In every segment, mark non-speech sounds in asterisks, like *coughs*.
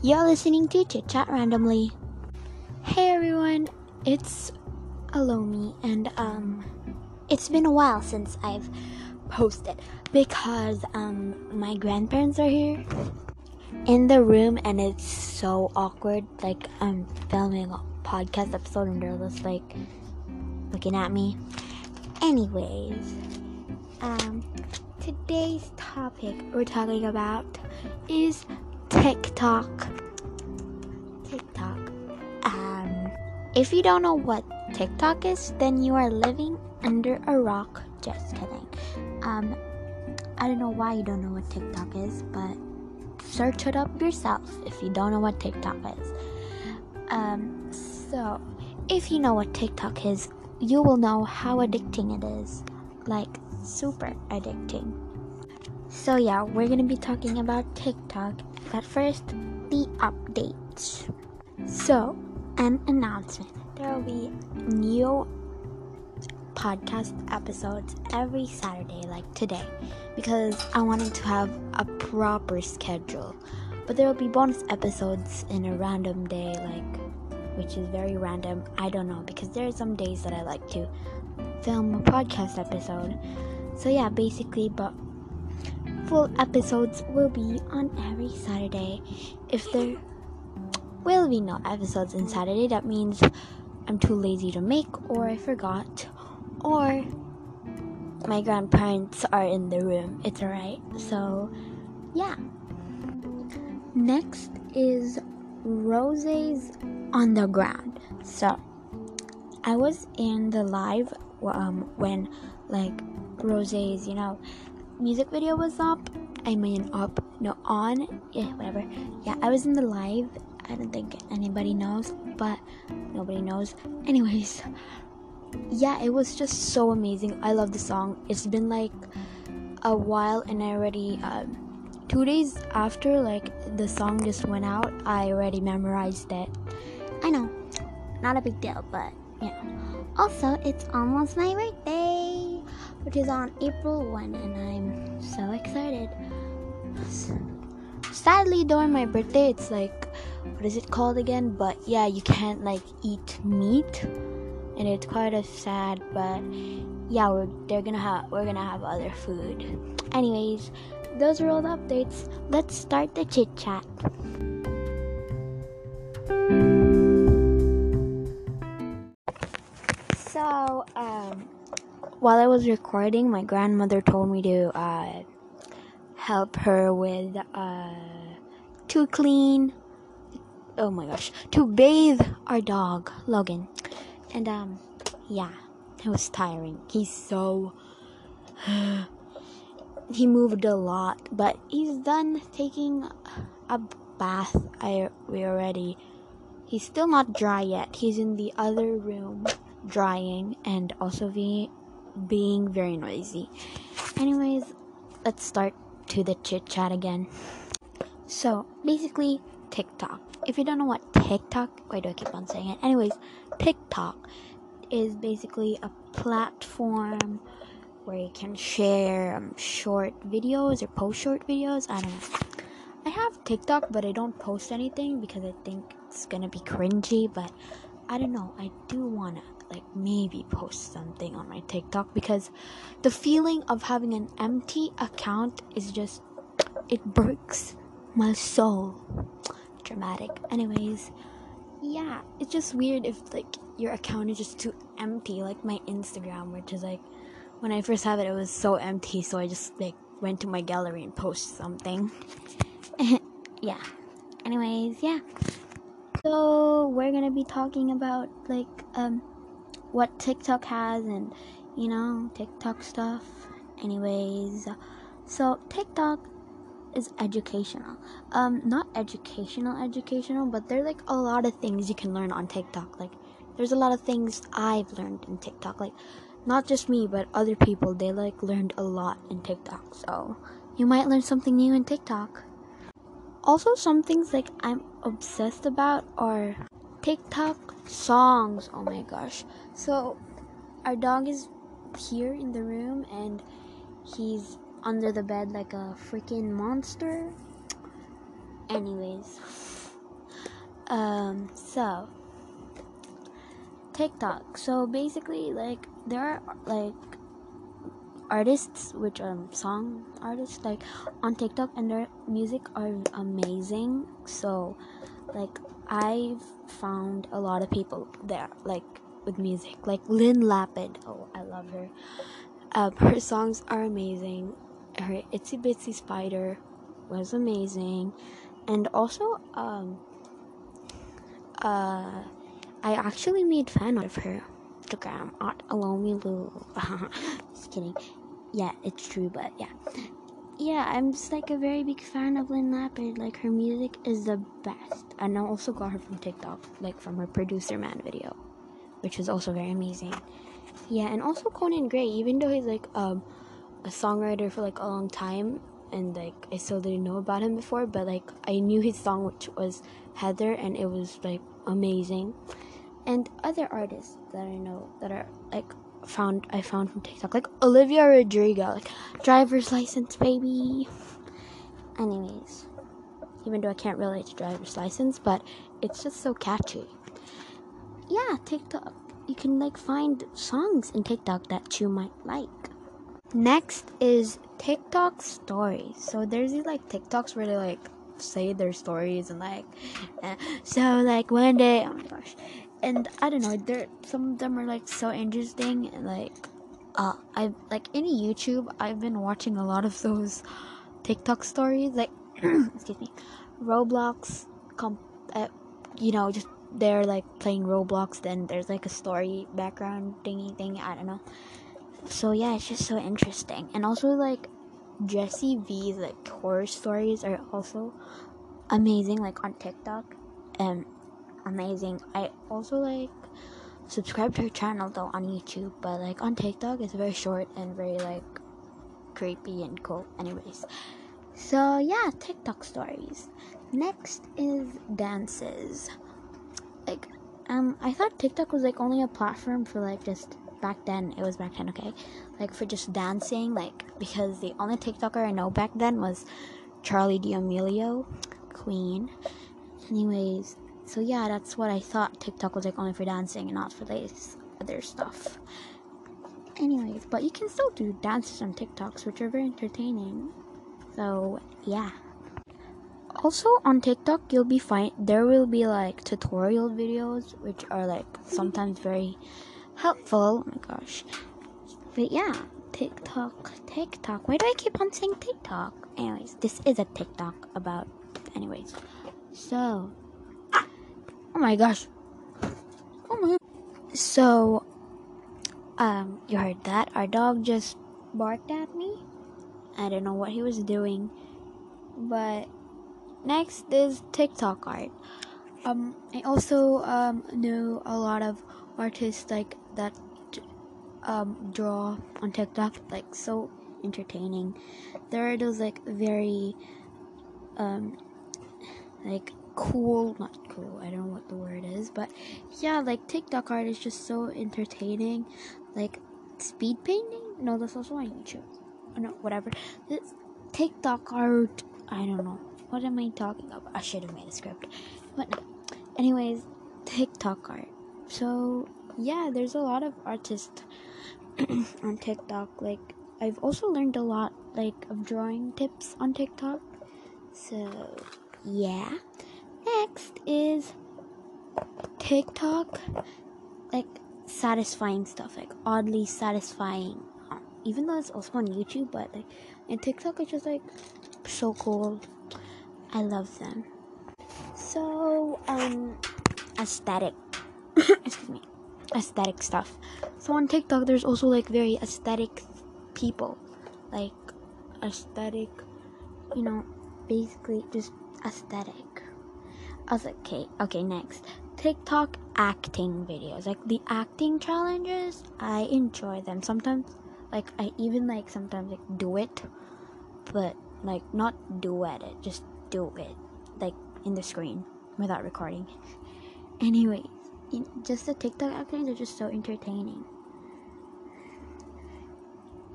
You're listening to Chit Chat Randomly. Hey everyone, it's Alomie, and um, it's been a while since I've posted because um, my grandparents are here in the room, and it's so awkward. Like I'm filming a podcast episode, and they're just like looking at me. Anyways, um, today's topic we're talking about is TikTok. TikTok. Um, if you don't know what TikTok is, then you are living under a rock. Just kidding. Um, I don't know why you don't know what TikTok is, but search it up yourself if you don't know what TikTok is. Um, so if you know what TikTok is, you will know how addicting it is. Like, super addicting. So, yeah, we're gonna be talking about TikTok, but first, the updates. So, an announcement there will be new podcast episodes every Saturday, like today, because I wanted to have a proper schedule. But there will be bonus episodes in a random day, like which is very random. I don't know because there are some days that I like to film a podcast episode. So yeah, basically, but full episodes will be on every Saturday. If there will be no episodes on Saturday, that means I'm too lazy to make, or I forgot, or my grandparents are in the room. It's alright. So, yeah. Next is Rosé's on the ground. So I was in the live um, when like Rosé's, you know, music video was up. I mean up, no on, yeah, whatever. Yeah, I was in the live. I don't think anybody knows, but nobody knows. Anyways, yeah, it was just so amazing. I love the song. It's been like a while, and I already. Um, two days after like the song just went out i already memorized it i know not a big deal but yeah also it's almost my birthday which is on april 1 and i'm so excited sadly during my birthday it's like what is it called again but yeah you can't like eat meat and it's kind of sad but yeah we're they're gonna have we're gonna have other food anyways those are all the updates. Let's start the chit chat. So, um, while I was recording, my grandmother told me to uh, help her with uh, to clean. Oh my gosh, to bathe our dog Logan, and um, yeah, it was tiring. He's so *sighs* he moved a lot, but he's done taking a bath. I we already. He's still not dry yet. He's in the other room drying and also be, being very noisy. Anyways, let's start to the chit chat again. So basically, TikTok. If you don't know what TikTok, why do I keep on saying it? Anyways, TikTok is basically a platform where you can share um, short videos or post short videos. I don't know. I have TikTok, but I don't post anything because I think it's gonna be cringy. But I don't know. I do wanna like maybe post something on my TikTok because the feeling of having an empty account is just it breaks my soul. Dramatic. Anyways, yeah, it's just weird if like your account is just too empty, like my Instagram, which is like when I first had it, it was so empty, so I just like went to my gallery and posted something. *laughs* yeah. Anyways, yeah. So we're gonna be talking about like um what TikTok has and you know TikTok stuff. Anyways, so TikTok is educational. Um, not educational, educational, but there's like a lot of things you can learn on TikTok. Like, there's a lot of things I've learned in TikTok. Like, not just me, but other people, they like learned a lot in TikTok. So you might learn something new in TikTok. Also, some things like I'm obsessed about are TikTok songs. Oh my gosh. So our dog is here in the room and he's under the bed like a freaking monster. Anyways, Um, so TikTok. So basically, like there are like artists, which are song artists, like on TikTok, and their music are amazing. So, like I've found a lot of people there, like with music, like Lyn Lapid. Oh, I love her. Um, *laughs* her songs are amazing. Her Itsy Bitsy Spider was amazing, and also um uh I actually made fun of her Instagram at Alomie Lou. *laughs* just kidding. Yeah, it's true, but yeah. Yeah, I'm just like a very big fan of Lyn Lapid. Like her music is the best. And I also got her from TikTok, like from her producer man video, which was also very amazing. Yeah, and also Conan Gray, even though he's like um a songwriter for like a long time and like I still didn't know about him before, but like I knew his song which was Heather and it was like amazing and other artists that I know that are like found I found from TikTok, like Olivia Rodrigo, like driver's license, baby. Anyways, even though I can't relate to driver's license, but it's just so catchy. Yeah, TikTok. You can like find songs in TikTok that you might like. Next is TikTok stories. So there's these like TikToks where they like say their stories and like, uh, so like one day, oh my gosh, and I don't know, there some of them are like so interesting like uh I've like in YouTube I've been watching a lot of those TikTok stories like *clears throat* excuse me Roblox comp uh, you know just they're like playing Roblox then there's like a story background thingy thing I don't know. So yeah it's just so interesting and also like Jessii Vee's like horror stories are also amazing like on TikTok and amazing. I also like subscribe to her channel though on YouTube, but like on TikTok it's very short and very like creepy and cool. Anyways, so yeah, TikTok stories. Next is dances. Like um, I thought TikTok was like only a platform for like just back then. It was back then, okay, like for just dancing, like because the only TikToker I know back then was Charli D'Amelio, Queen. Anyways, so yeah, that's what I thought TikTok was like only for dancing and not for this other stuff. Anyways, but you can still do dances on TikToks, which are very entertaining. So yeah. Also on TikTok, you'll be fine. There will be like tutorial videos, which are like sometimes very helpful. Oh my gosh. But yeah, TikTok, TikTok. Why do I keep on saying TikTok? Anyways, this is a TikTok about. Anyways, so Oh my gosh. Oh my. So, um, you heard that? Our dog just barked at me. I don't know what he was doing. But next is TikTok art. Um, I also um know a lot of artists like that um draw on TikTok, like so entertaining. There are those like very um like cool, not cool, I don't know what the word is, but yeah, like TikTok art is just so entertaining. Like speed painting? No, that's also on YouTube. Oh, no, whatever. This TikTok art, I don't know. What am I talking about? I should have made a script. But. Anyways, TikTok art. So, yeah, there's a lot of artists *clears throat* on TikTok. Like, I've also learned a lot, like, of drawing tips on TikTok. So, yeah. Next is TikTok, like satisfying stuff, like oddly satisfying. Even though it's also on YouTube, but like in TikTok, it's just like so cool. I love them. So, um, aesthetic. *coughs* Excuse me. Aesthetic stuff. So on TikTok, there's also like very aesthetic people, like aesthetic. You know, basically just aesthetic. I was like, okay, okay, next. TikTok acting videos. Like the acting challenges, I enjoy them. Sometimes, like, I even like sometimes like do it, but like not do at it, just do it, like in the screen without recording. Anyways, just the TikTok acting are just so entertaining.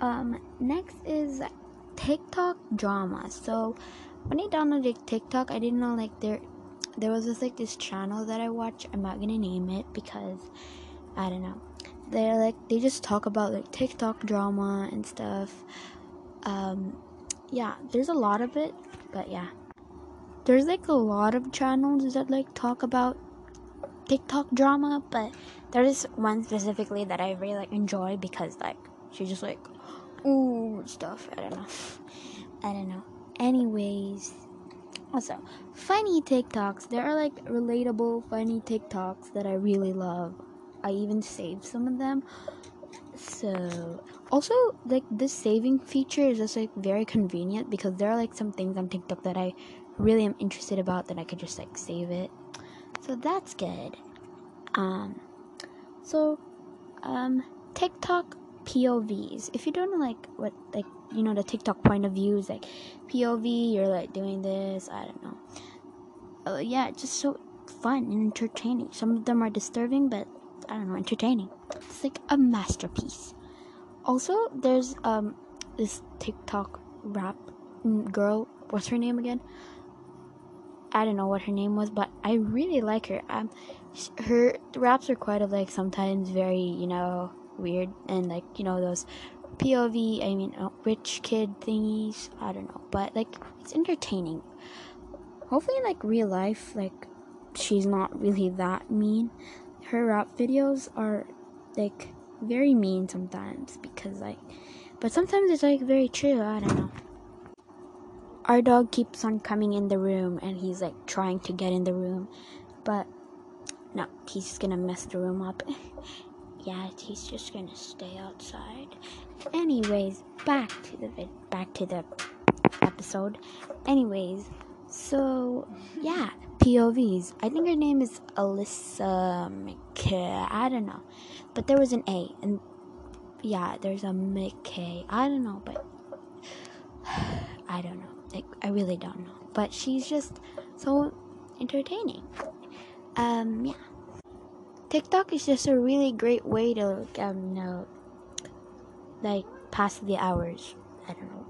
Um, next is TikTok drama. So when I downloaded TikTok, I didn't know like there there was this like this channel that I watch. I'm not gonna name it because I don't know. They're like they just talk about like TikTok drama and stuff. Um, yeah, there's a lot of it, but yeah, there's like a lot of channels that like talk about TikTok drama, but there is one specifically that I really like enjoy because like she just like ooh stuff. I don't know. *laughs* I don't know. Anyways, also funny TikToks. There are like relatable funny TikToks that I really love. I even saved some of them. So also like this saving feature is just like very convenient because there are like some things on TikTok that I really am interested about that I could just like save it. So that's good. Um so um TikTok POVs. If you don't know like what like you know the TikTok point of view is like POV, you're like doing this, I don't know. Uh, yeah, just so fun and entertaining. Some of them are disturbing, but I don't know, entertaining. It's like a masterpiece. Also, there's um this TikTok rap girl. What's her name again? I don't know what her name was, but I really like her. Um, her raps are quite like sometimes very you know weird and like you know those POV. I mean, uh, rich kid thingies. I don't know, but like it's entertaining. Hopefully, like real life, like she's not really that mean. Her rap videos are like very mean sometimes because like, but sometimes it's like very true. I don't know. Our dog keeps on coming in the room and he's like trying to get in the room, but no, he's just gonna mess the room up. *laughs* yeah, he's just gonna stay outside. Anyways, back to the vid- back to the episode. Anyways, so yeah, POVs. I think her name is Alyssa McKay. I don't know, but there was an A, and yeah, there's a McKay. I don't know, but *sighs* I don't know. Like I really don't know. But she's just so entertaining. Um, yeah. TikTok is just a really great way to um, you know, like pass the hours. I don't know.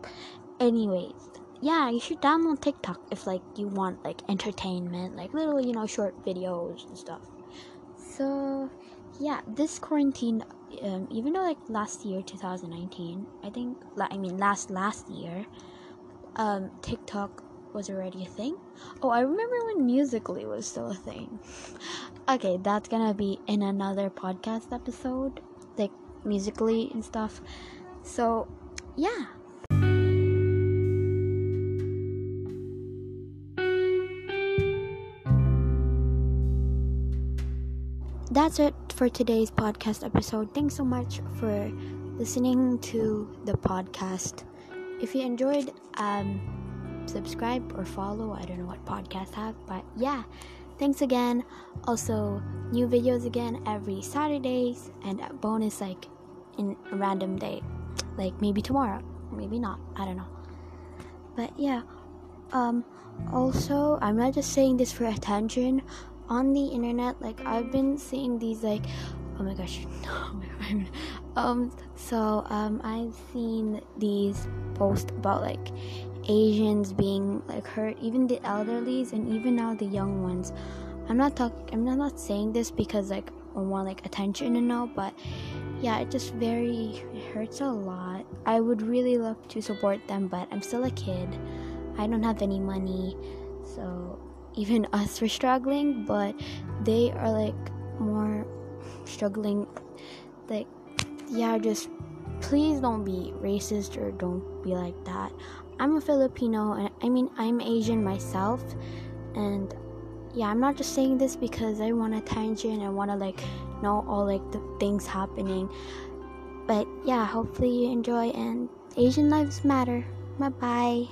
Anyways, yeah, you should download TikTok if like you want like entertainment, like little you know short videos and stuff. So yeah, this quarantine, um, even though like last year, 2019, I think, I mean last last year, um, TikTok was already a thing. Oh, I remember when Musical.ly was still a thing. *laughs* okay, that's gonna be in another podcast episode, like Musical.ly and stuff. So, yeah. That's it for today's podcast episode. Thanks so much for listening to the podcast. If you enjoyed, um, subscribe or follow. I don't know what podcasts have, but yeah. Thanks again. Also, new videos again every Saturdays and a bonus like in a random day. Like maybe tomorrow, maybe not. I don't know. But yeah. Um also, I'm not just saying this for attention. On the internet, like I've been seeing these like oh my gosh. *laughs* God. um so um I've seen these posts about like Asians being like hurt, even the elderlies and even now the young ones. I'm not talking. I'm not saying this because like I want like attention and all, but yeah, it just very it hurts a lot. I would really love to support them, but I'm still a kid. I don't have any money, so even *laughs* us are struggling, but they are like more struggling. Like, yeah, just please don't be racist or don't be like that. I'm a Filipino, and I mean, I'm Asian myself, and yeah, I'm not just saying this because I want attention. I want to like know all like the things happening. But yeah, hopefully you enjoy and Asian lives matter. Bye bye.